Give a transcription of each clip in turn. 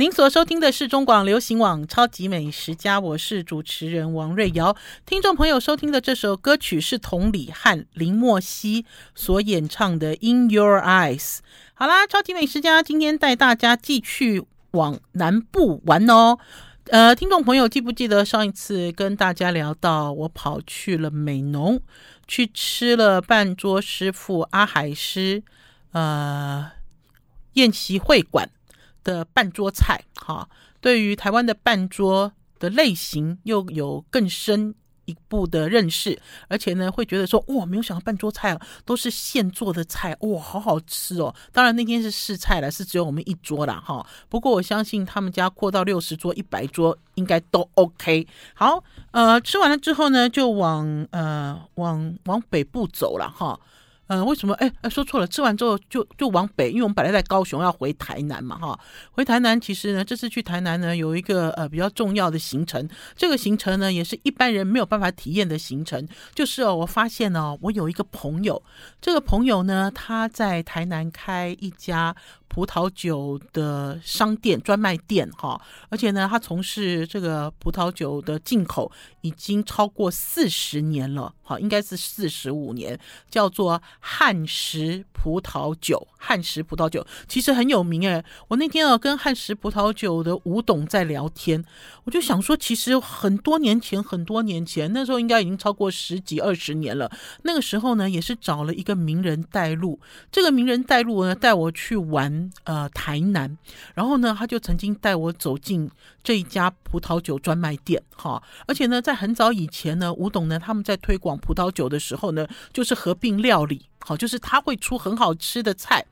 您所收听的是中广流行网《超级美食家》，我是主持人王瑞瑶。听众朋友收听的这首歌曲是同李和林莫西所演唱的《In Your Eyes》。好啦，超级美食家今天带大家继续往南部玩哦。呃，听众朋友记不记得上一次跟大家聊到，我跑去了美浓，去吃了半桌师傅阿海师呃宴席会馆。的半桌菜，哈，对于台湾的半桌的类型又有更深一步的认识，而且呢，会觉得说，哇，没有想到半桌菜啊，都是现做的菜，哇，好好吃哦。当然那天是试菜了，是只有我们一桌啦，哈。不过我相信他们家扩到六十桌、一百桌应该都 OK。好，呃，吃完了之后呢，就往呃往往北部走了，哈。呃，为什么？哎哎，说错了。吃完之后就就往北，因为我们本来在高雄，要回台南嘛，哈。回台南其实呢，这次去台南呢，有一个呃比较重要的行程。这个行程呢，也是一般人没有办法体验的行程。就是哦，我发现哦，我有一个朋友，这个朋友呢，他在台南开一家。葡萄酒的商店专卖店哈，而且呢，他从事这个葡萄酒的进口已经超过四十年了，好，应该是四十五年，叫做汉石葡萄酒。汉石葡萄酒其实很有名诶，我那天啊跟汉石葡萄酒的吴董在聊天，我就想说，其实很多年前，很多年前，那时候应该已经超过十几二十年了。那个时候呢，也是找了一个名人带路，这个名人带路呢，带我去玩。呃，台南，然后呢，他就曾经带我走进这一家葡萄酒专卖店，哈，而且呢，在很早以前呢，吴董呢，他们在推广葡萄酒的时候呢，就是合并料理，好，就是他会出很好吃的菜。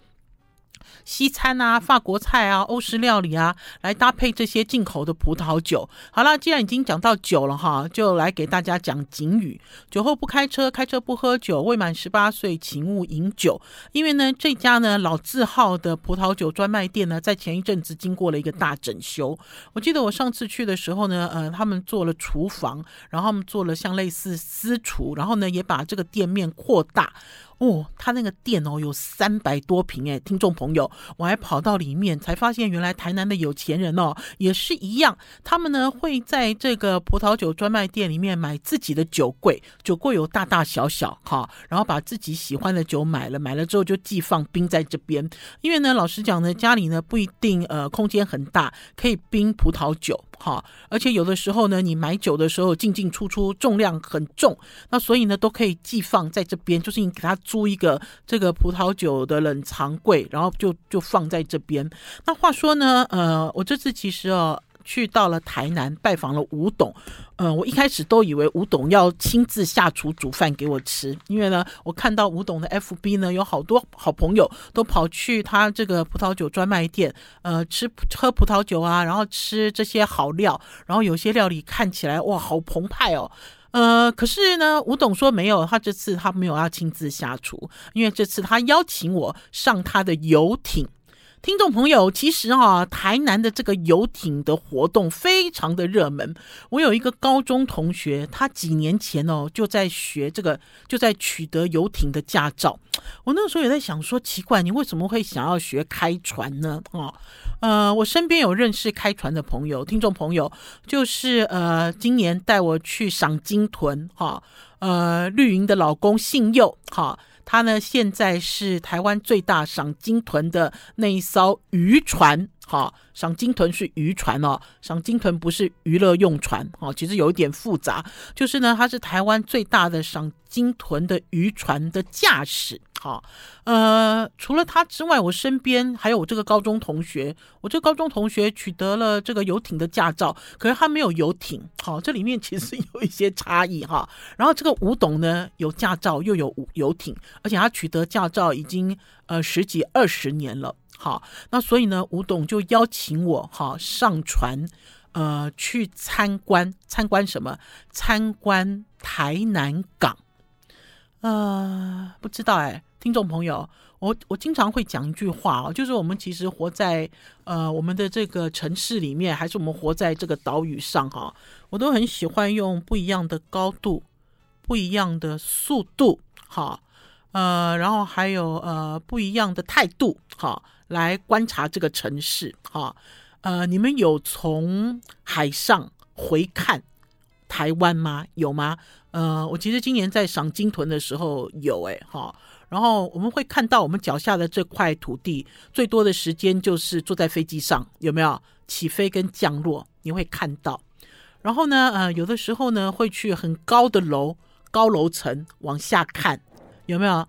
西餐啊，法国菜啊，欧式料理啊，来搭配这些进口的葡萄酒。好了，既然已经讲到酒了哈，就来给大家讲警语：酒后不开车，开车不喝酒，未满十八岁请勿饮酒。因为呢，这家呢老字号的葡萄酒专卖店呢，在前一阵子经过了一个大整修。我记得我上次去的时候呢，呃，他们做了厨房，然后他们做了像类似私厨，然后呢，也把这个店面扩大。哦，他那个店哦有三百多平诶，听众朋友，我还跑到里面才发现，原来台南的有钱人哦也是一样，他们呢会在这个葡萄酒专卖店里面买自己的酒柜，酒柜有大大小小哈，然后把自己喜欢的酒买了，买了之后就寄放冰在这边，因为呢，老实讲呢，家里呢不一定呃空间很大，可以冰葡萄酒。好，而且有的时候呢，你买酒的时候进进出出，重量很重，那所以呢，都可以寄放在这边，就是你给他租一个这个葡萄酒的冷藏柜，然后就就放在这边。那话说呢，呃，我这次其实哦。去到了台南拜访了吴董，呃，我一开始都以为吴董要亲自下厨煮饭给我吃，因为呢，我看到吴董的 FB 呢，有好多好朋友都跑去他这个葡萄酒专卖店，呃，吃喝葡萄酒啊，然后吃这些好料，然后有些料理看起来哇，好澎湃哦，呃，可是呢，吴董说没有，他这次他没有要亲自下厨，因为这次他邀请我上他的游艇。听众朋友，其实啊，台南的这个游艇的活动非常的热门。我有一个高中同学，他几年前哦就在学这个，就在取得游艇的驾照。我那个时候也在想说，奇怪，你为什么会想要学开船呢？啊，呃，我身边有认识开船的朋友，听众朋友，就是呃，今年带我去赏鲸豚，哈，呃，绿营的老公姓佑，哈。它呢，现在是台湾最大赏金豚的那一艘渔船，哈，赏金豚是渔船哦，赏金豚不是娱乐用船，哦，其实有一点复杂，就是呢，它是台湾最大的赏鲸豚的渔船的驾驶。好，呃，除了他之外，我身边还有我这个高中同学。我这个高中同学取得了这个游艇的驾照，可是他没有游艇。好，这里面其实有一些差异哈。然后这个吴董呢，有驾照又有游艇，而且他取得驾照已经呃十几二十年了。好，那所以呢，吴董就邀请我哈上船，呃，去参观参观什么？参观台南港。呃，不知道哎。听众朋友，我我经常会讲一句话哦，就是我们其实活在呃我们的这个城市里面，还是我们活在这个岛屿上哈，我都很喜欢用不一样的高度、不一样的速度，哈，呃，然后还有呃不一样的态度，哈，来观察这个城市，哈。呃，你们有从海上回看台湾吗？有吗？呃，我其实今年在赏金豚的时候有哎哈，然后我们会看到我们脚下的这块土地，最多的时间就是坐在飞机上，有没有起飞跟降落？你会看到，然后呢，呃，有的时候呢会去很高的楼高楼层往下看，有没有？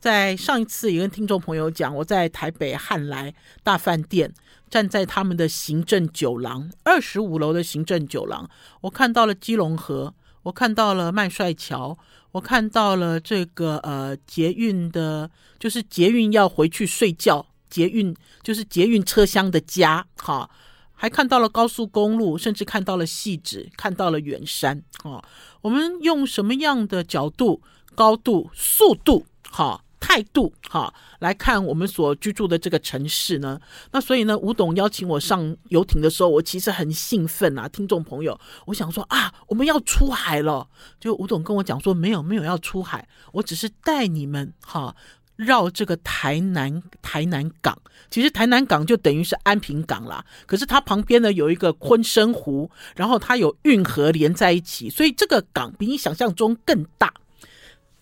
在上一次也跟听众朋友讲，我在台北汉来大饭店站在他们的行政酒廊二十五楼的行政酒廊，我看到了基隆河。我看到了麦帅桥，我看到了这个呃捷运的，就是捷运要回去睡觉，捷运就是捷运车厢的家，哈，还看到了高速公路，甚至看到了细致，看到了远山，哈，我们用什么样的角度、高度、速度，哈？态度哈，来看我们所居住的这个城市呢。那所以呢，吴董邀请我上游艇的时候，我其实很兴奋啊，听众朋友，我想说啊，我们要出海了。就吴董跟我讲说，没有没有要出海，我只是带你们哈绕这个台南台南港。其实台南港就等于是安平港啦，可是它旁边呢有一个昆生湖，然后它有运河连在一起，所以这个港比你想象中更大。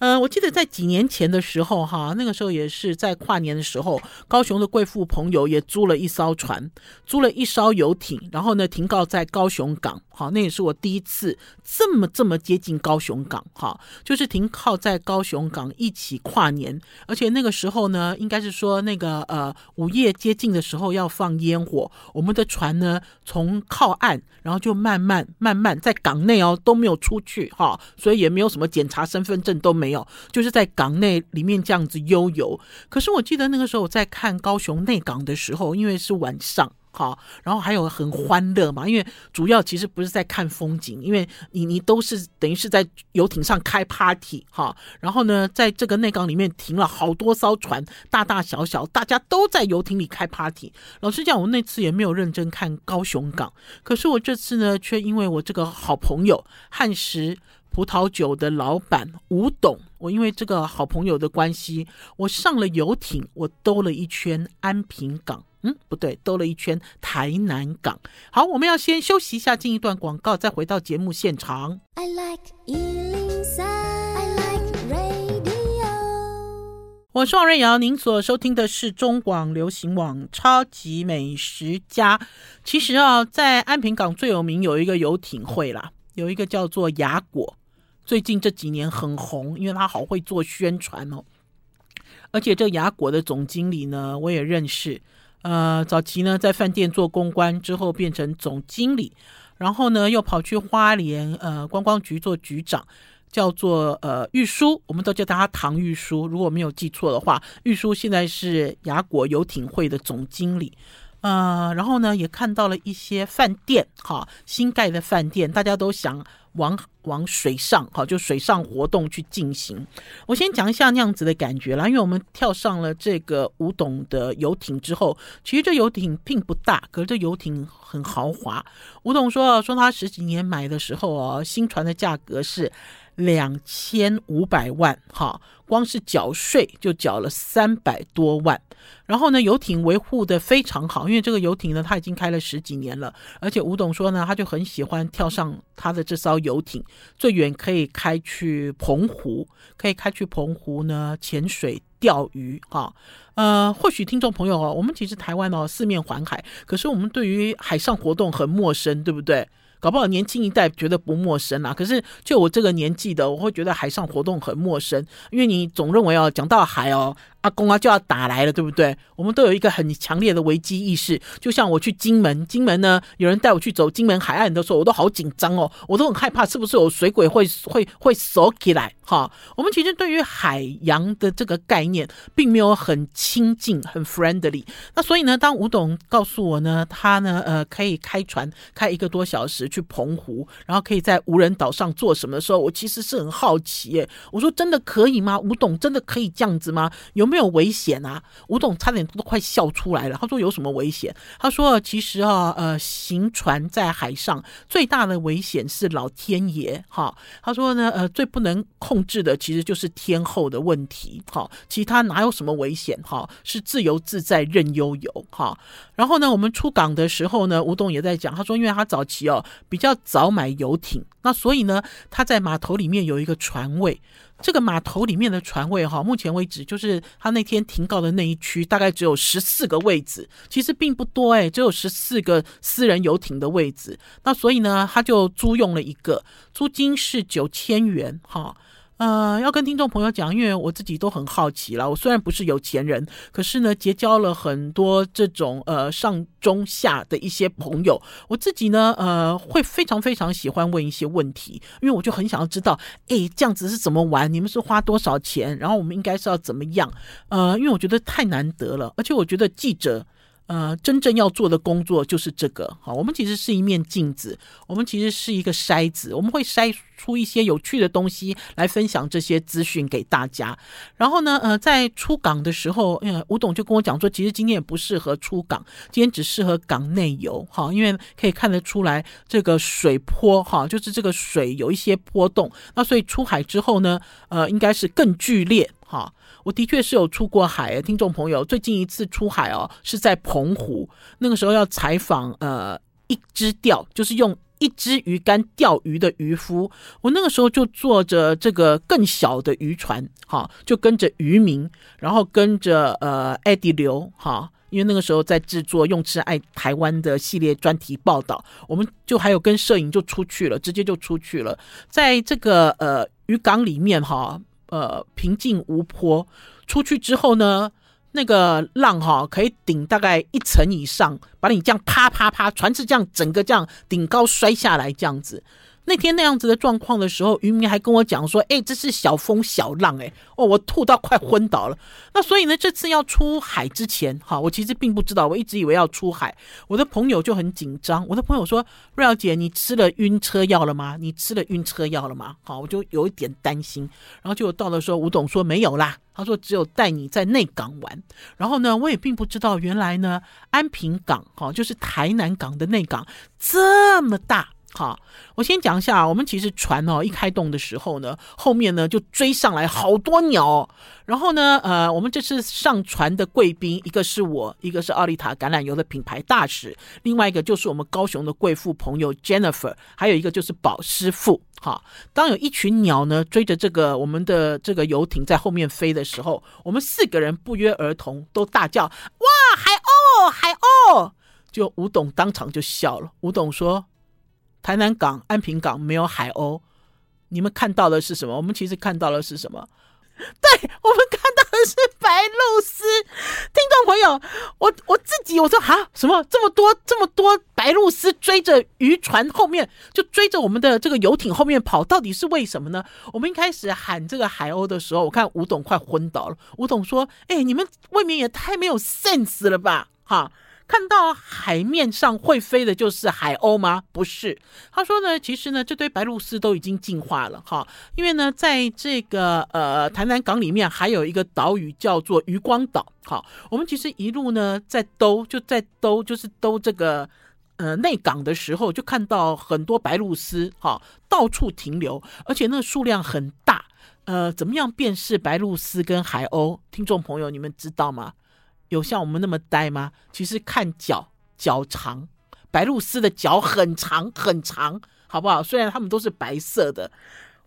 呃，我记得在几年前的时候，哈，那个时候也是在跨年的时候，高雄的贵妇朋友也租了一艘船，租了一艘游艇，然后呢停靠在高雄港，好，那也是我第一次这么这么接近高雄港，哈，就是停靠在高雄港一起跨年，而且那个时候呢，应该是说那个呃午夜接近的时候要放烟火，我们的船呢从靠岸，然后就慢慢慢慢在港内哦都没有出去，哈，所以也没有什么检查身份证都没。就是在港内里面这样子悠游。可是我记得那个时候我在看高雄内港的时候，因为是晚上，哈，然后还有很欢乐嘛。因为主要其实不是在看风景，因为你你都是等于是在游艇上开 party，哈。然后呢，在这个内港里面停了好多艘船，大大小小，大家都在游艇里开 party。老实讲，我那次也没有认真看高雄港。可是我这次呢，却因为我这个好朋友汉时。葡萄酒的老板吴董，我因为这个好朋友的关系，我上了游艇，我兜了一圈安平港，嗯，不对，兜了一圈台南港。好，我们要先休息一下，进一段广告，再回到节目现场。I like 103, I like radio。我是王瑞瑶，您所收听的是中广流行网《超级美食家》。其实啊，在安平港最有名有一个游艇会啦，有一个叫做雅果。最近这几年很红，因为他好会做宣传哦。而且这雅果的总经理呢，我也认识。呃，早期呢在饭店做公关，之后变成总经理，然后呢又跑去花莲呃观光局做局长，叫做呃玉书，我们都叫他唐玉书。如果没有记错的话，玉书现在是雅果游艇会的总经理。呃，然后呢也看到了一些饭店，哈，新盖的饭店，大家都想。往往水上，好，就水上活动去进行。我先讲一下那样子的感觉啦，因为我们跳上了这个吴董的游艇之后，其实这游艇并不大，可是这游艇很豪华。吴董说，说他十几年买的时候哦，新船的价格是两千五百万，哈，光是缴税就缴了三百多万。然后呢，游艇维护的非常好，因为这个游艇呢，他已经开了十几年了。而且吴董说呢，他就很喜欢跳上他的这艘游艇，最远可以开去澎湖，可以开去澎湖呢潜水、钓鱼。哈，呃，或许听众朋友哦，我们其实台湾哦四面环海，可是我们对于海上活动很陌生，对不对？搞不好年轻一代觉得不陌生啊，可是就我这个年纪的，我会觉得海上活动很陌生，因为你总认为哦，讲到海哦。阿公啊就要打来了，对不对？我们都有一个很强烈的危机意识。就像我去金门，金门呢，有人带我去走金门海岸的时候，我都好紧张哦，我都很害怕，是不是有水鬼会会会锁起来？哈，我们其实对于海洋的这个概念，并没有很亲近、很 friendly。那所以呢，当吴董告诉我呢，他呢，呃，可以开船开一个多小时去澎湖，然后可以在无人岛上做什么的时候，我其实是很好奇耶。我说真的可以吗？吴董真的可以这样子吗？有？没有危险啊？吴董差点都快笑出来了。他说有什么危险？他说其实啊，呃，行船在海上最大的危险是老天爷哈。他说呢，呃，最不能控制的其实就是天候的问题哈。其他哪有什么危险哈？是自由自在任悠游哈。然后呢，我们出港的时候呢，吴董也在讲，他说因为他早期哦比较早买游艇，那所以呢他在码头里面有一个船位。这个码头里面的船位哈，目前为止就是他那天停靠的那一区，大概只有十四个位置，其实并不多诶，只有十四个私人游艇的位置。那所以呢，他就租用了一个，租金是九千元哈。呃，要跟听众朋友讲，因为我自己都很好奇了。我虽然不是有钱人，可是呢，结交了很多这种呃上中下的一些朋友。我自己呢，呃，会非常非常喜欢问一些问题，因为我就很想要知道，诶，这样子是怎么玩？你们是花多少钱？然后我们应该是要怎么样？呃，因为我觉得太难得了，而且我觉得记者。呃，真正要做的工作就是这个。好，我们其实是一面镜子，我们其实是一个筛子，我们会筛出一些有趣的东西来分享这些资讯给大家。然后呢，呃，在出港的时候，呃，吴董就跟我讲说，其实今天也不适合出港，今天只适合港内游。哈，因为可以看得出来这个水波，哈，就是这个水有一些波动。那所以出海之后呢，呃，应该是更剧烈。哈。我的确是有出过海，听众朋友，最近一次出海哦，是在澎湖，那个时候要采访呃一支钓，就是用一支鱼竿钓鱼的渔夫，我那个时候就坐着这个更小的渔船，哈，就跟着渔民，然后跟着呃艾迪刘哈，因为那个时候在制作《用吃爱台湾》的系列专题报道，我们就还有跟摄影就出去了，直接就出去了，在这个呃渔港里面哈。呃，平静无波，出去之后呢，那个浪哈可以顶大概一层以上，把你这样啪啪啪，船是这样整个这样顶高摔下来这样子。那天那样子的状况的时候，渔民还跟我讲说：“哎、这是小风小浪、欸，哎，哦，我吐到快昏倒了。”那所以呢，这次要出海之前，哈，我其实并不知道，我一直以为要出海。我的朋友就很紧张，我的朋友说：“瑞瑶姐，你吃了晕车药了吗？你吃了晕车药了吗？”好，我就有一点担心。然后就到了说，吴董说没有啦，他说只有带你在内港玩。然后呢，我也并不知道，原来呢，安平港，哈，就是台南港的内港这么大。好，我先讲一下，我们其实船哦一开动的时候呢，后面呢就追上来好多鸟。然后呢，呃，我们这次上船的贵宾，一个是我，一个是奥利塔橄榄油的品牌大使，另外一个就是我们高雄的贵妇朋友 Jennifer，还有一个就是宝师傅。好，当有一群鸟呢追着这个我们的这个游艇在后面飞的时候，我们四个人不约而同都大叫：“哇，海鸥，海鸥！”就吴董当场就笑了。吴董说。台南港、安平港没有海鸥，你们看到的是什么？我们其实看到的是什么？对，我们看到的是白鹭鸶。听众朋友，我我自己我说啊，什么这么多这么多白鹭鸶追着渔船后面，就追着我们的这个游艇后面跑，到底是为什么呢？我们一开始喊这个海鸥的时候，我看吴董快昏倒了。吴董说：“哎，你们未免也太没有 sense 了吧？”哈。看到海面上会飞的就是海鸥吗？不是，他说呢，其实呢，这堆白鹭鸶都已经进化了哈，因为呢，在这个呃台南港里面还有一个岛屿叫做渔光岛，好，我们其实一路呢在兜，就在兜，就是兜这个呃内港的时候，就看到很多白鹭鸶哈，到处停留，而且那数量很大，呃，怎么样辨识白鹭鸶跟海鸥？听众朋友，你们知道吗？有像我们那么呆吗？其实看脚，脚长，白鹭鸶的脚很长很长，好不好？虽然它们都是白色的。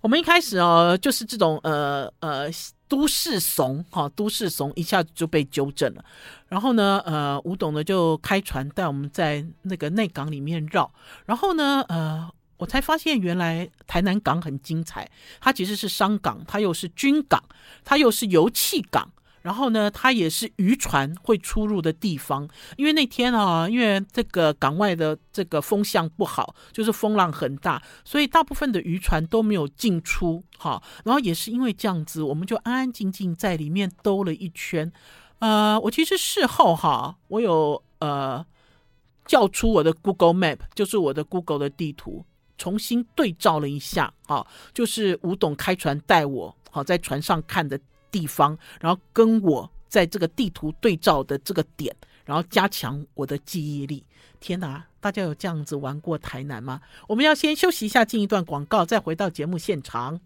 我们一开始哦，就是这种呃呃都市怂哈，都市怂一下子就被纠正了。然后呢，呃，吴董呢就开船带我们在那个内港里面绕。然后呢，呃，我才发现原来台南港很精彩，它其实是商港，它又是军港，它又是油气港。然后呢，它也是渔船会出入的地方，因为那天啊，因为这个港外的这个风向不好，就是风浪很大，所以大部分的渔船都没有进出。哈，然后也是因为这样子，我们就安安静静在里面兜了一圈。呃，我其实事后哈，我有呃叫出我的 Google Map，就是我的 Google 的地图，重新对照了一下。啊，就是吴董开船带我，好在船上看的。地方，然后跟我在这个地图对照的这个点，然后加强我的记忆力。天哪，大家有这样子玩过台南吗？我们要先休息一下，进一段广告，再回到节目现场。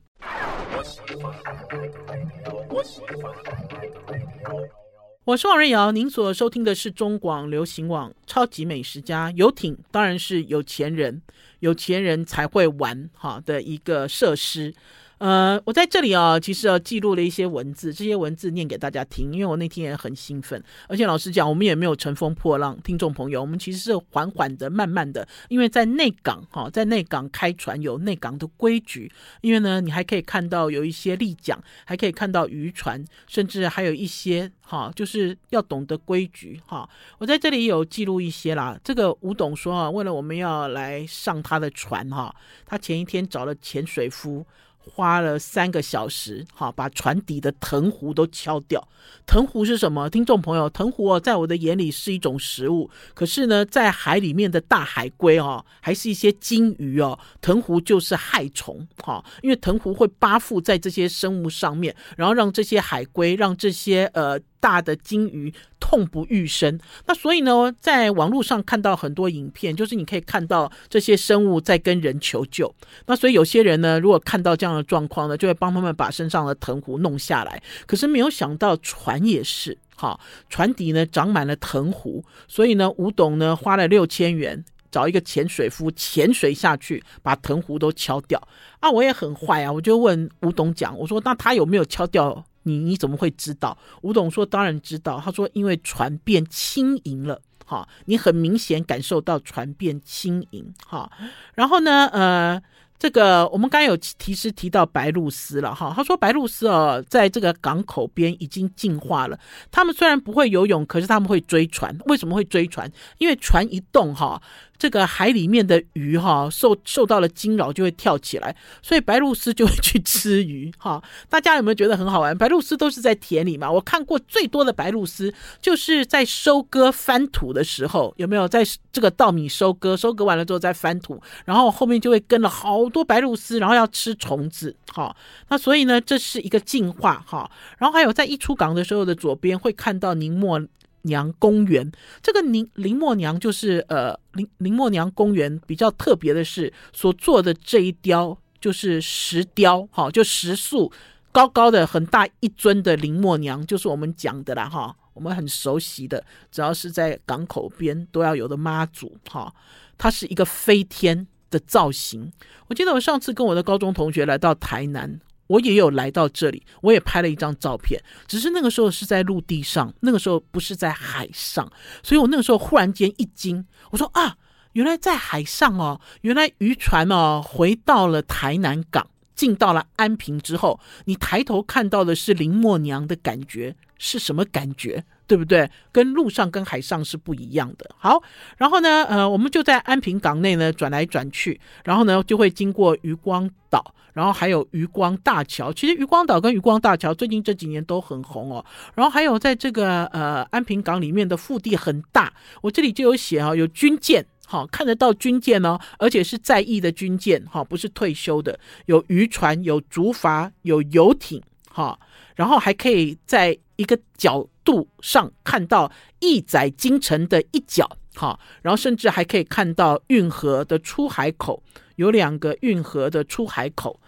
我是王瑞瑶，您所收听的是中广流行网《超级美食家》游艇，当然是有钱人，有钱人才会玩哈的一个设施。呃，我在这里啊，其实啊记录了一些文字，这些文字念给大家听，因为我那天也很兴奋，而且老实讲，我们也没有乘风破浪，听众朋友，我们其实是缓缓的、慢慢的，因为在内港哈，在内港开船有内港的规矩，因为呢，你还可以看到有一些立桨，还可以看到渔船，甚至还有一些哈，就是要懂得规矩哈。我在这里有记录一些啦，这个吴董说啊，为了我们要来上他的船哈，他前一天找了潜水夫。花了三个小时，哈，把船底的藤壶都敲掉。藤壶是什么？听众朋友，藤壶哦，在我的眼里是一种食物。可是呢，在海里面的大海龟哦，还是一些金鱼哦，藤壶就是害虫，哈，因为藤壶会扒附在这些生物上面，然后让这些海龟，让这些呃。大的鲸鱼痛不欲生，那所以呢，在网络上看到很多影片，就是你可以看到这些生物在跟人求救。那所以有些人呢，如果看到这样的状况呢，就会帮他们把身上的藤壶弄下来。可是没有想到船也是，哈，船底呢长满了藤壶，所以呢，吴董呢花了六千元找一个潜水夫潜水下去，把藤壶都敲掉。啊，我也很坏啊，我就问吴董讲，我说那他有没有敲掉？你你怎么会知道？吴董说：“当然知道。”他说：“因为船变轻盈了，哈，你很明显感受到船变轻盈，哈。然后呢，呃，这个我们刚才有提示提到白鹭鸶了，哈。他说白鹭鸶哦，在这个港口边已经进化了。他们虽然不会游泳，可是他们会追船。为什么会追船？因为船一动，哈。”这个海里面的鱼哈受受到了惊扰就会跳起来，所以白鹭鸶就会去吃鱼哈。大家有没有觉得很好玩？白鹭鸶都是在田里嘛。我看过最多的白鹭鸶就是在收割翻土的时候，有没有在这个稻米收割收割完了之后再翻土，然后后面就会跟了好多白鹭鸶，然后要吃虫子哈。那所以呢，这是一个进化哈。然后还有在一出港的时候的左边会看到宁默娘公园，这个林林默娘就是呃林林默娘公园比较特别的是所做的这一雕就是石雕，哈，就石塑高高的很大一尊的林默娘，就是我们讲的啦，哈，我们很熟悉的，只要是在港口边都要有的妈祖，哈，它是一个飞天的造型。我记得我上次跟我的高中同学来到台南。我也有来到这里，我也拍了一张照片，只是那个时候是在陆地上，那个时候不是在海上，所以我那个时候忽然间一惊，我说啊，原来在海上哦，原来渔船哦回到了台南港，进到了安平之后，你抬头看到的是林默娘的感觉是什么感觉？对不对？跟陆上跟海上是不一样的。好，然后呢，呃，我们就在安平港内呢转来转去，然后呢就会经过渔光岛，然后还有渔光大桥。其实渔光岛跟渔光大桥最近这几年都很红哦。然后还有在这个呃安平港里面的腹地很大，我这里就有写啊，有军舰，好，看得到军舰哦，而且是在役的军舰，哈，不是退休的。有渔船，有竹筏，有游艇，哈，然后还可以在一个角度上看到一载京城的一角，哈，然后甚至还可以看到运河的出海口，有两个运河的出海口。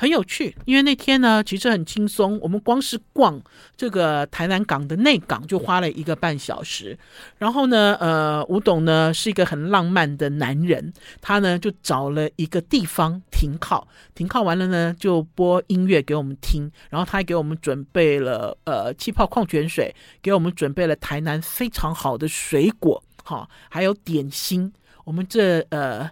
很有趣，因为那天呢，其实很轻松。我们光是逛这个台南港的内港就花了一个半小时。然后呢，呃，吴董呢是一个很浪漫的男人，他呢就找了一个地方停靠，停靠完了呢就播音乐给我们听。然后他还给我们准备了呃气泡矿泉水，给我们准备了台南非常好的水果，哈，还有点心。我们这呃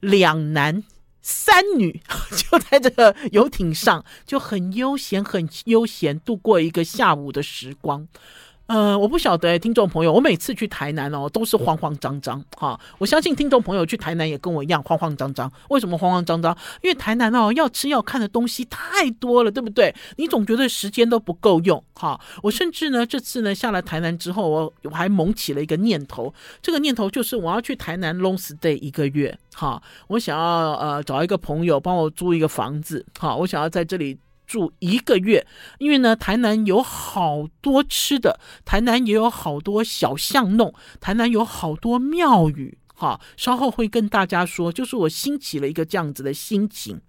两难。三女 就在这个游艇上，就很悠闲、很悠闲度过一个下午的时光。呃，我不晓得听众朋友，我每次去台南哦，都是慌慌张张哈。我相信听众朋友去台南也跟我一样慌慌张张。为什么慌慌张张？因为台南哦，要吃要看的东西太多了，对不对？你总觉得时间都不够用哈。我甚至呢，这次呢下了台南之后，我我还萌起了一个念头，这个念头就是我要去台南 long stay 一个月哈。我想要呃找一个朋友帮我租一个房子哈，我想要在这里。住一个月，因为呢，台南有好多吃的，台南也有好多小巷弄，台南有好多庙宇。哈，稍后会跟大家说，就是我兴起了一个这样子的心情。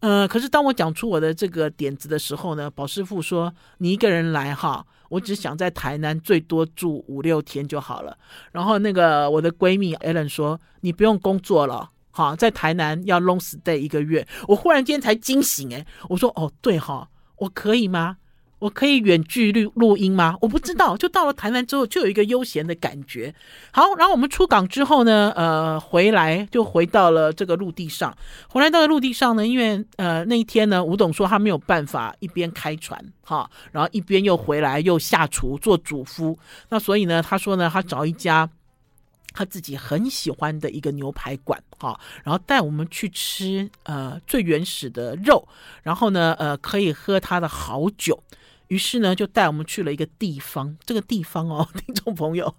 呃，可是当我讲出我的这个点子的时候呢，宝师傅说：“你一个人来哈，我只想在台南最多住五六天就好了。”然后那个我的闺蜜 Ellen 说：“你不用工作了，哈，在台南要 long stay 一个月。”我忽然间才惊醒，诶，我说：“哦，对哈，我可以吗？”我可以远距录录音吗？我不知道。就到了台南之后，就有一个悠闲的感觉。好，然后我们出港之后呢，呃，回来就回到了这个陆地上。回来到了陆地上呢，因为呃那一天呢，吴董说他没有办法一边开船哈，然后一边又回来又下厨做主夫。那所以呢，他说呢，他找一家他自己很喜欢的一个牛排馆哈，然后带我们去吃呃最原始的肉，然后呢，呃，可以喝他的好酒。于是呢，就带我们去了一个地方。这个地方哦，听众朋友，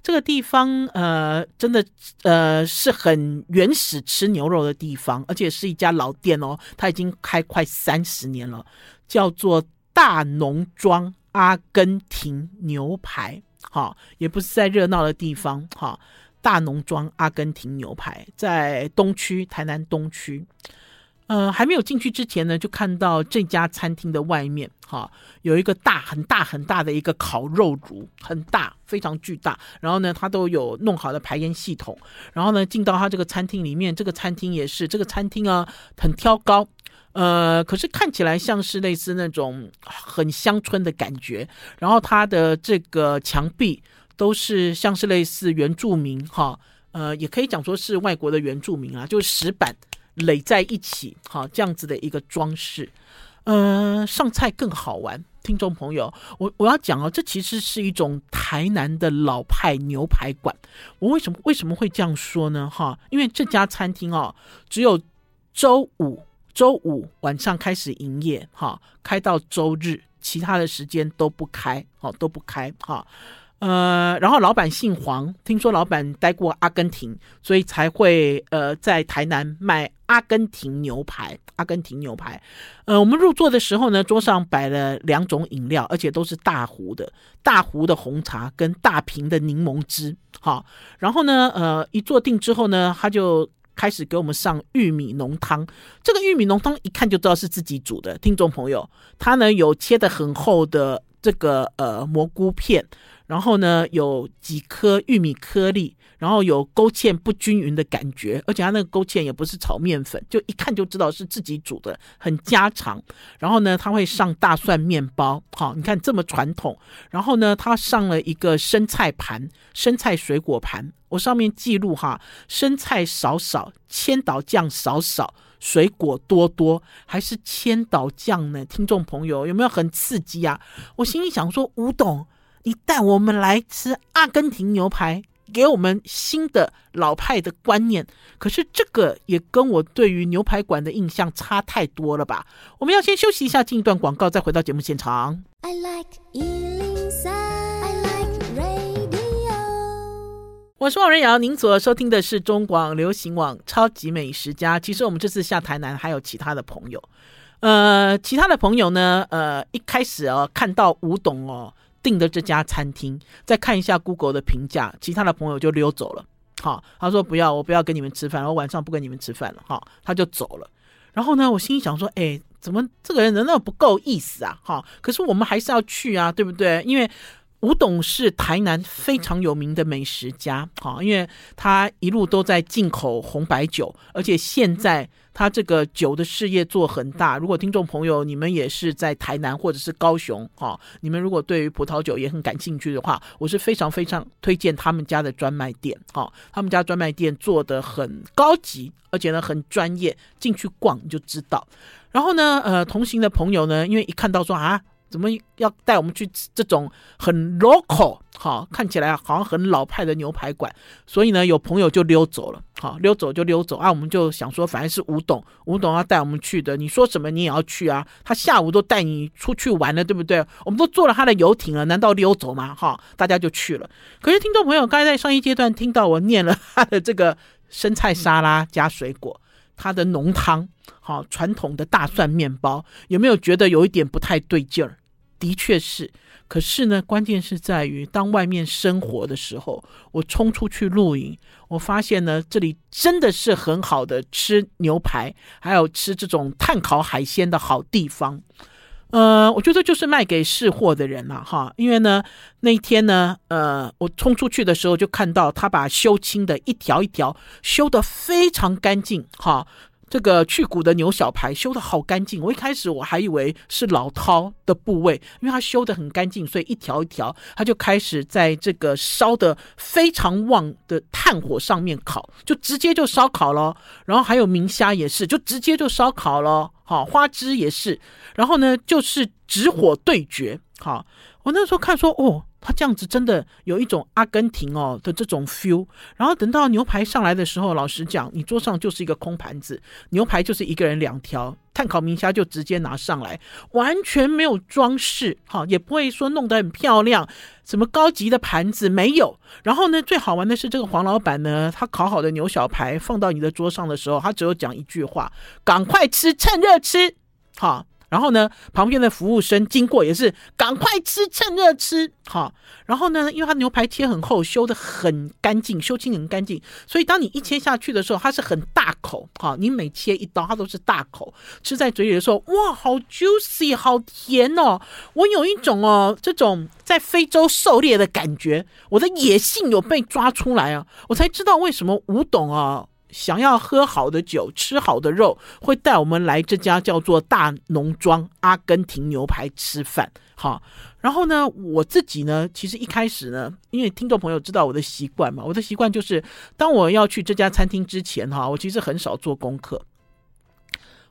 这个地方呃，真的呃是很原始吃牛肉的地方，而且是一家老店哦，它已经开快三十年了，叫做大农庄阿根廷牛排。哈，也不是在热闹的地方。哈，大农庄阿根廷牛排在东区，台南东区。呃，还没有进去之前呢，就看到这家餐厅的外面，哈，有一个大很大很大的一个烤肉炉，很大，非常巨大。然后呢，它都有弄好的排烟系统。然后呢，进到它这个餐厅里面，这个餐厅也是这个餐厅啊，很挑高，呃，可是看起来像是类似那种很乡村的感觉。然后它的这个墙壁都是像是类似原住民，哈，呃，也可以讲说是外国的原住民啊，就是石板。垒在一起，哈，这样子的一个装饰，呃，上菜更好玩。听众朋友，我我要讲哦，这其实是一种台南的老派牛排馆。我为什么为什么会这样说呢？哈，因为这家餐厅哦，只有周五周五晚上开始营业，哈，开到周日，其他的时间都不开，哦，都不开，哈。呃，然后老板姓黄，听说老板待过阿根廷，所以才会呃在台南卖阿根廷牛排。阿根廷牛排，呃，我们入座的时候呢，桌上摆了两种饮料，而且都是大壶的，大壶的红茶跟大瓶的柠檬汁。好，然后呢，呃，一坐定之后呢，他就开始给我们上玉米浓汤。这个玉米浓汤一看就知道是自己煮的，听众朋友，它呢有切的很厚的这个呃蘑菇片。然后呢，有几颗玉米颗粒，然后有勾芡不均匀的感觉，而且它那个勾芡也不是炒面粉，就一看就知道是自己煮的，很家常。然后呢，它会上大蒜面包，好，你看这么传统。然后呢，它上了一个生菜盘，生菜水果盘，我上面记录哈，生菜少少，千岛酱少少，水果多多，还是千岛酱呢？听众朋友有没有很刺激啊？我心里想说，吴董。你带我们来吃阿根廷牛排，给我们新的老派的观念。可是这个也跟我对于牛排馆的印象差太多了吧？我们要先休息一下，进一段广告，再回到节目现场。I like 103, I like radio。我是王瑞瑶，您所收听的是中广流行网《超级美食家》。其实我们这次下台南还有其他的朋友，呃，其他的朋友呢，呃，一开始哦，看到吴董哦。订的这家餐厅，再看一下 Google 的评价，其他的朋友就溜走了。好，他说不要，我不要跟你们吃饭，我晚上不跟你们吃饭了。哈，他就走了。然后呢，我心想说，哎，怎么这个人人那么不够意思啊？哈，可是我们还是要去啊，对不对？因为吴董是台南非常有名的美食家，哈，因为他一路都在进口红白酒，而且现在。他这个酒的事业做很大。如果听众朋友你们也是在台南或者是高雄，哈，你们如果对于葡萄酒也很感兴趣的话，我是非常非常推荐他们家的专卖店，哈，他们家专卖店做的很高级，而且呢很专业，进去逛你就知道。然后呢，呃，同行的朋友呢，因为一看到说啊。怎么要带我们去这种很 local 好，看起来好像很老派的牛排馆？所以呢，有朋友就溜走了，好，溜走就溜走啊。我们就想说，反正是吴董，吴董要带我们去的，你说什么你也要去啊。他下午都带你出去玩了，对不对？我们都坐了他的游艇了，难道溜走吗？哈，大家就去了。可是听众朋友刚才在上一阶段听到我念了他的这个生菜沙拉加水果。它的浓汤，好传统的大蒜面包，有没有觉得有一点不太对劲儿？的确是。可是呢，关键是在于当外面生活的时候，我冲出去露营，我发现呢，这里真的是很好的吃牛排，还有吃这种炭烤海鲜的好地方。呃，我觉得就是卖给识货的人了、啊、哈，因为呢，那一天呢，呃，我冲出去的时候就看到他把修青的一条一条修得非常干净哈。这个去骨的牛小排修的好干净，我一开始我还以为是老饕的部位，因为它修得很干净，所以一条一条，它就开始在这个烧的非常旺的炭火上面烤，就直接就烧烤了。然后还有明虾也是，就直接就烧烤了。好，花枝也是，然后呢就是直火对决。好，我那时候看说哦。他这样子真的有一种阿根廷哦的这种 feel，然后等到牛排上来的时候，老实讲，你桌上就是一个空盘子，牛排就是一个人两条，炭烤明虾就直接拿上来，完全没有装饰，哈，也不会说弄得很漂亮，什么高级的盘子没有。然后呢，最好玩的是这个黄老板呢，他烤好的牛小排放到你的桌上的时候，他只有讲一句话：赶快吃，趁热吃，好。然后呢，旁边的服务生经过也是赶快吃，趁热吃，好。然后呢，因为它牛排切很厚，修得很干净，修清很干净，所以当你一切下去的时候，它是很大口，好，你每切一刀，它都是大口，吃在嘴里的时候，哇，好 juicy，好甜哦。我有一种哦，这种在非洲狩猎的感觉，我的野性有被抓出来啊，我才知道为什么吴董啊。想要喝好的酒，吃好的肉，会带我们来这家叫做大农庄阿根廷牛排吃饭。好，然后呢，我自己呢，其实一开始呢，因为听众朋友知道我的习惯嘛，我的习惯就是，当我要去这家餐厅之前，哈，我其实很少做功课。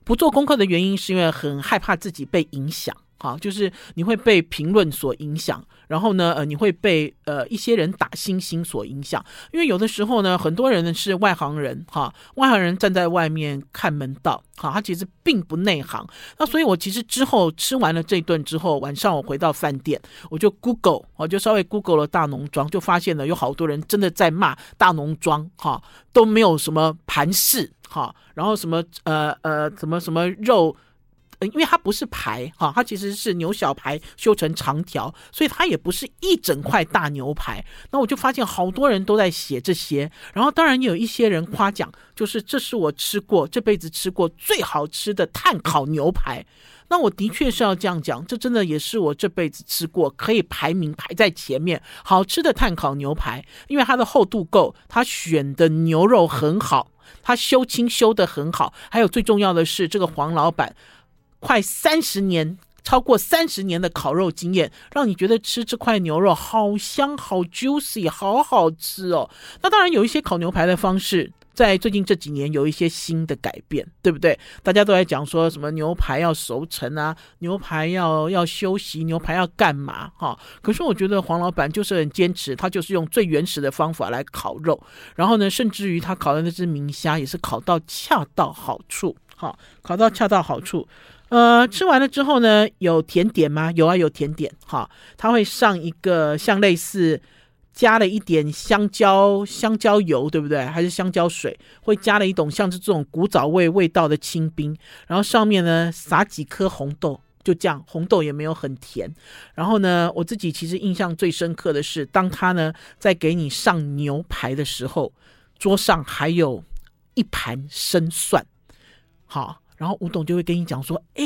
不做功课的原因，是因为很害怕自己被影响。哈，就是你会被评论所影响，然后呢，呃，你会被呃一些人打星星所影响，因为有的时候呢，很多人呢是外行人，哈，外行人站在外面看门道，哈，他其实并不内行。那所以我其实之后吃完了这顿之后，晚上我回到饭店，我就 Google，我就稍微 Google 了大农庄，就发现了有好多人真的在骂大农庄，哈，都没有什么盘饰，哈，然后什么呃呃什么什么肉。因为它不是排哈，它其实是牛小排修成长条，所以它也不是一整块大牛排。那我就发现好多人都在写这些，然后当然也有一些人夸奖，就是这是我吃过这辈子吃过最好吃的碳烤牛排。那我的确是要这样讲，这真的也是我这辈子吃过可以排名排在前面好吃的碳烤牛排，因为它的厚度够，它选的牛肉很好，它修青修得很好，还有最重要的是这个黄老板。快三十年，超过三十年的烤肉经验，让你觉得吃这块牛肉好香、好 juicy、好好吃哦。那当然有一些烤牛排的方式，在最近这几年有一些新的改变，对不对？大家都在讲说什么牛排要熟成啊，牛排要要休息，牛排要干嘛？哈，可是我觉得黄老板就是很坚持，他就是用最原始的方法来烤肉，然后呢，甚至于他烤的那只明虾也是烤到恰到好处，好，烤到恰到好处。呃，吃完了之后呢，有甜点吗？有啊，有甜点。哈，它会上一个像类似加了一点香蕉香蕉油，对不对？还是香蕉水？会加了一种像是这种古早味味道的清冰，然后上面呢撒几颗红豆，就这样，红豆也没有很甜。然后呢，我自己其实印象最深刻的是，当他呢在给你上牛排的时候，桌上还有一盘生蒜。好。然后吴董就会跟你讲说：“哎，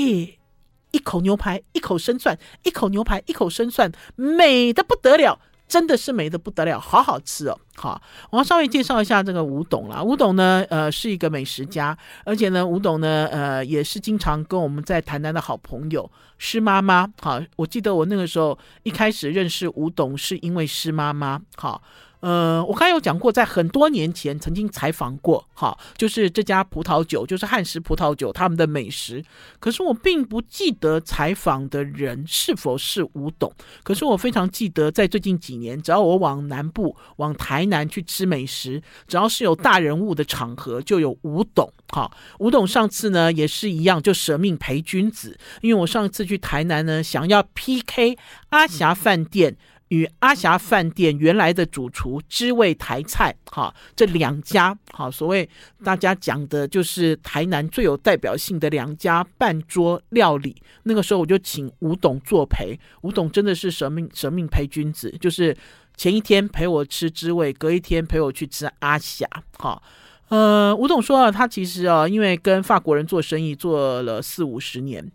一口牛排，一口生蒜，一口牛排，一口生蒜，美得不得了，真的是美得不得了，好好吃哦。”好，我要稍微介绍一下这个吴董啦。吴董呢，呃，是一个美食家，而且呢，吴董呢，呃，也是经常跟我们在台南的好朋友施妈妈。好，我记得我那个时候一开始认识吴董，是因为施妈妈。好。呃，我刚有讲过，在很多年前曾经采访过，哈，就是这家葡萄酒，就是汉食葡萄酒他们的美食。可是我并不记得采访的人是否是吴董。可是我非常记得，在最近几年，只要我往南部、往台南去吃美食，只要是有大人物的场合，就有吴董。哈，吴董上次呢也是一样，就舍命陪君子。因为我上次去台南呢，想要 PK 阿霞饭店。与阿霞饭店原来的主厨知味台菜，哈，这两家，哈，所谓大家讲的就是台南最有代表性的两家半桌料理。那个时候我就请吴董作陪，吴董真的是舍命舍命陪君子，就是前一天陪我吃知味，隔一天陪我去吃阿霞，哈。呃，吴董说啊，他其实啊，因为跟法国人做生意做了四五十年，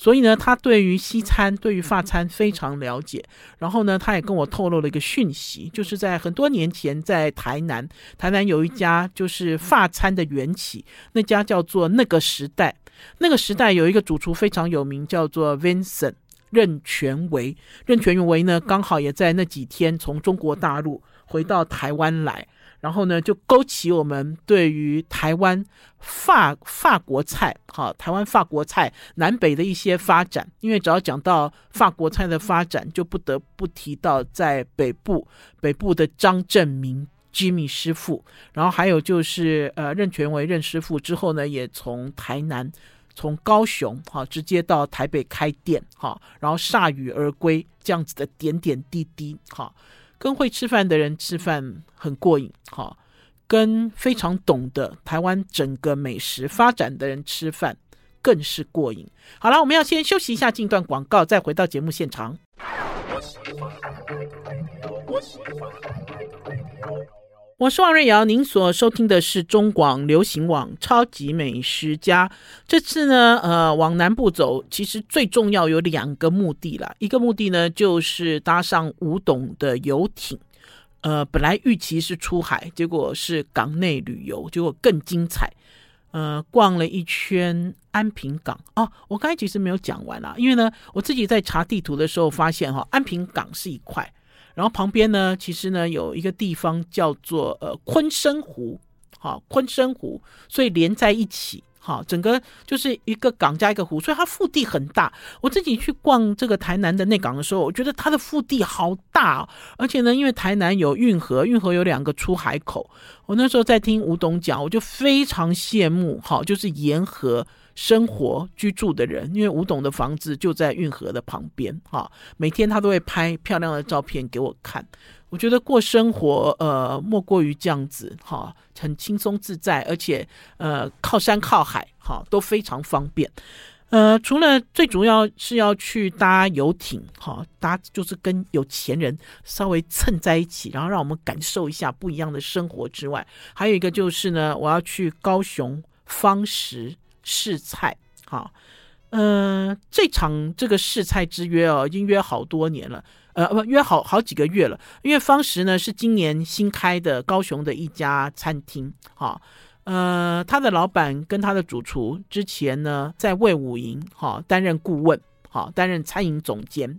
所以呢，他对于西餐、对于法餐非常了解。然后呢，他也跟我透露了一个讯息，就是在很多年前，在台南，台南有一家就是法餐的缘起，那家叫做那个时代。那个时代有一个主厨非常有名，叫做 Vincent 任全维。任全维呢，刚好也在那几天从中国大陆回到台湾来。然后呢，就勾起我们对于台湾法法国菜，哈，台湾法国菜南北的一些发展。因为只要讲到法国菜的发展，就不得不提到在北部北部的张正明 Jimmy 师傅。然后还有就是呃，任全维任师傅之后呢，也从台南从高雄哈直接到台北开店哈，然后铩羽而归这样子的点点滴滴哈。跟会吃饭的人吃饭很过瘾，哈，跟非常懂得台湾整个美食发展的人吃饭更是过瘾。好了，我们要先休息一下，进段广告，再回到节目现场。我是王瑞瑶，您所收听的是中广流行网《超级美食家》。这次呢，呃，往南部走，其实最重要有两个目的啦。一个目的呢，就是搭上吴董的游艇。呃，本来预期是出海，结果是港内旅游，结果更精彩。呃，逛了一圈安平港哦，我刚才其实没有讲完啦，因为呢，我自己在查地图的时候发现哈，安平港是一块。然后旁边呢，其实呢有一个地方叫做呃昆生湖，好昆生湖，所以连在一起，好整个就是一个港加一个湖，所以它腹地很大。我自己去逛这个台南的内港的时候，我觉得它的腹地好大，而且呢，因为台南有运河，运河有两个出海口。我那时候在听吴董讲，我就非常羡慕，好就是沿河。生活居住的人，因为吴董的房子就在运河的旁边，哈，每天他都会拍漂亮的照片给我看。我觉得过生活，呃，莫过于这样子，哈，很轻松自在，而且，呃，靠山靠海，哈，都非常方便。呃，除了最主要是要去搭游艇，哈，搭就是跟有钱人稍微蹭在一起，然后让我们感受一下不一样的生活之外，还有一个就是呢，我要去高雄方石。试菜，好，呃，这场这个试菜之约哦，已经约好多年了，呃，不约好好几个月了。因为方石呢是今年新开的高雄的一家餐厅，哈，呃，他的老板跟他的主厨之前呢在魏武营，哈，担任顾问，哈，担任餐饮总监。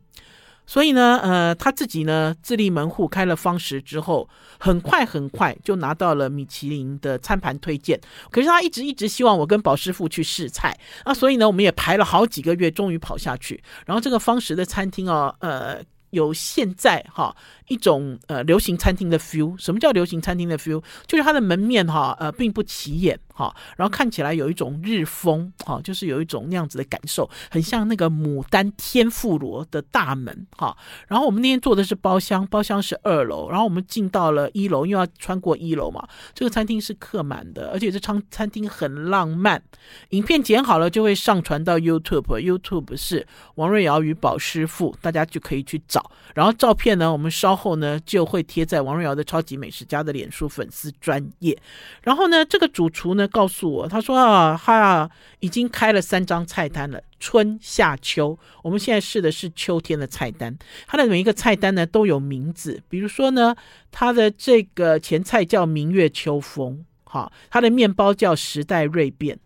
所以呢，呃，他自己呢自立门户开了方食之后，很快很快就拿到了米其林的餐盘推荐。可是他一直一直希望我跟宝师傅去试菜啊，所以呢，我们也排了好几个月，终于跑下去。然后这个方食的餐厅哦，呃，有现在哈。一种呃流行餐厅的 feel，什么叫流行餐厅的 feel？就是它的门面哈呃并不起眼哈，然后看起来有一种日风哈，就是有一种那样子的感受，很像那个牡丹天妇罗的大门哈。然后我们那天坐的是包厢，包厢是二楼，然后我们进到了一楼，又要穿过一楼嘛。这个餐厅是客满的，而且这餐餐厅很浪漫。影片剪好了就会上传到 YouTube，YouTube 是王瑞瑶与宝师傅，大家就可以去找。然后照片呢，我们稍。后呢，就会贴在王瑞瑶的超级美食家的脸书粉丝专页。然后呢，这个主厨呢告诉我，他说啊，他啊已经开了三张菜单了，春夏秋。我们现在试的是秋天的菜单，他的每一个菜单呢都有名字，比如说呢，他的这个前菜叫明月秋风，哈，他的面包叫时代蜕变。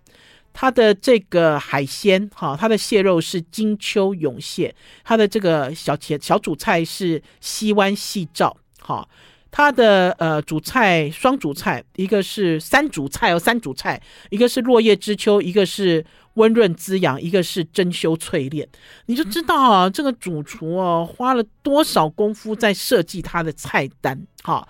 它的这个海鲜，哈，它的蟹肉是金秋永蟹，它的这个小前小主菜是西湾细照，哈，它的呃主菜双主菜，一个是三主菜哦，三主菜，一个是落叶知秋，一个是温润滋养，一个是珍馐淬炼，你就知道啊，这个主厨哦花了多少功夫在设计他的菜单，哈，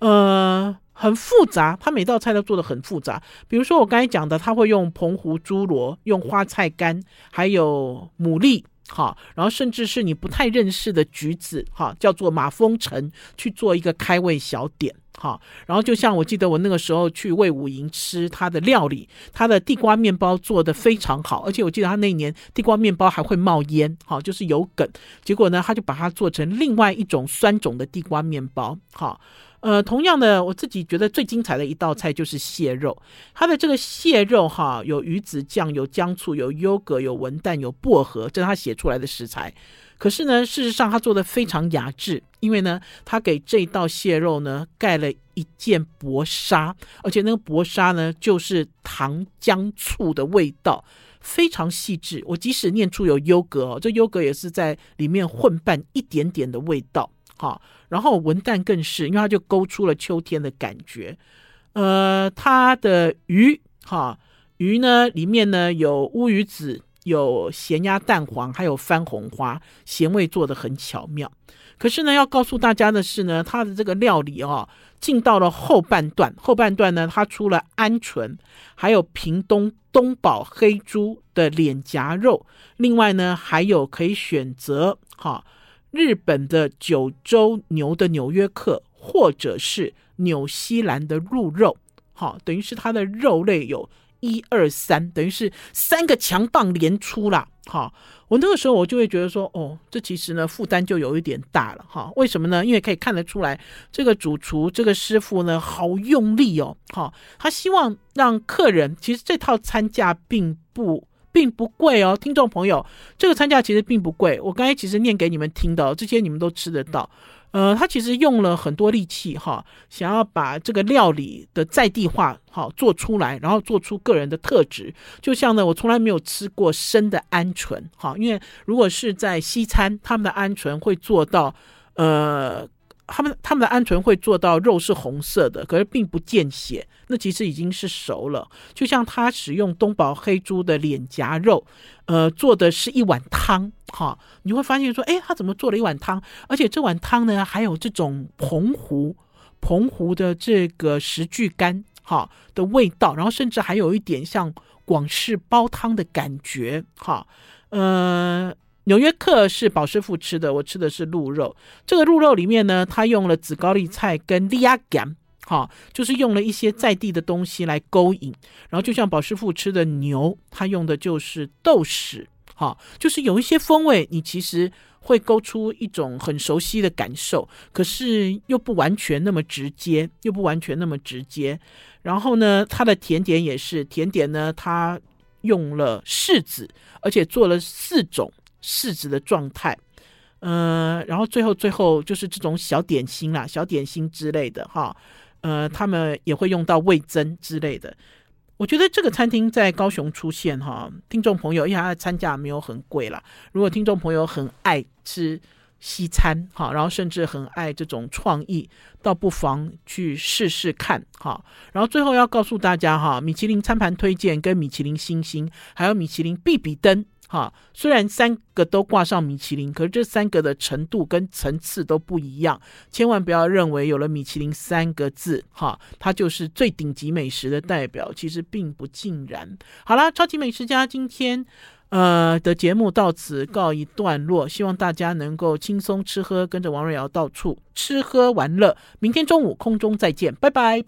呃。很复杂，他每道菜都做得很复杂。比如说我刚才讲的，他会用澎湖猪螺、用花菜干，还有牡蛎，哈，然后甚至是你不太认识的橘子，哈，叫做马蜂橙，去做一个开胃小点，哈。然后就像我记得我那个时候去魏武营吃他的料理，他的地瓜面包做得非常好，而且我记得他那一年地瓜面包还会冒烟，哈，就是有梗。结果呢，他就把它做成另外一种酸种的地瓜面包，哈。呃，同样的，我自己觉得最精彩的一道菜就是蟹肉。它的这个蟹肉哈，有鱼子酱、有姜醋、有优格、有文旦、有薄荷，这是他写出来的食材。可是呢，事实上他做的非常雅致，因为呢，他给这道蟹肉呢盖了一件薄纱，而且那个薄纱呢就是糖姜醋的味道，非常细致。我即使念出有优格哦，这优格也是在里面混拌一点点的味道。好，然后文旦更是，因为它就勾出了秋天的感觉。呃，它的鱼，哈，鱼呢里面呢有乌鱼子，有咸鸭蛋黄，还有番红花，咸味做的很巧妙。可是呢，要告诉大家的是呢，它的这个料理哦，进到了后半段，后半段呢，它除了鹌鹑，还有屏东东宝黑猪的脸颊肉，另外呢，还有可以选择哈。日本的九州牛的纽约客，或者是纽西兰的鹿肉，好，等于是它的肉类有一二三，等于是三个强棒连出啦。好，我那个时候我就会觉得说，哦，这其实呢负担就有一点大了，哈，为什么呢？因为可以看得出来，这个主厨这个师傅呢好用力哦，好，他希望让客人，其实这套餐价并不。并不贵哦，听众朋友，这个餐价其实并不贵。我刚才其实念给你们听的，这些你们都吃得到。呃，他其实用了很多力气哈，想要把这个料理的在地化好做出来，然后做出个人的特质。就像呢，我从来没有吃过生的鹌鹑哈，因为如果是在西餐，他们的鹌鹑会做到呃。他们他们的鹌鹑会做到肉是红色的，可是并不见血，那其实已经是熟了。就像他使用东宝黑猪的脸颊肉，呃，做的是一碗汤，哈，你会发现说，哎，他怎么做了一碗汤？而且这碗汤呢，还有这种澎湖澎湖的这个石具干，哈的味道，然后甚至还有一点像广式煲汤的感觉，哈，呃。纽约客是宝师傅吃的，我吃的是鹿肉。这个鹿肉里面呢，他用了紫高丽菜跟利亚干，哈，就是用了一些在地的东西来勾引。然后就像宝师傅吃的牛，他用的就是豆豉，哈，就是有一些风味，你其实会勾出一种很熟悉的感受，可是又不完全那么直接，又不完全那么直接。然后呢，它的甜点也是甜点呢，它用了柿子，而且做了四种。市值的状态，呃，然后最后最后就是这种小点心啦，小点心之类的哈，呃，他们也会用到味增之类的。我觉得这个餐厅在高雄出现哈，听众朋友，因为它的餐价没有很贵啦。如果听众朋友很爱吃西餐哈，然后甚至很爱这种创意，倒不妨去试试看哈。然后最后要告诉大家哈，米其林餐盘推荐跟米其林星星，还有米其林必比登。哈，虽然三个都挂上米其林，可是这三个的程度跟层次都不一样。千万不要认为有了米其林三个字，哈，它就是最顶级美食的代表，其实并不尽然。好啦，超级美食家今天呃的节目到此告一段落，希望大家能够轻松吃喝，跟着王瑞瑶到处吃喝玩乐。明天中午空中再见，拜拜。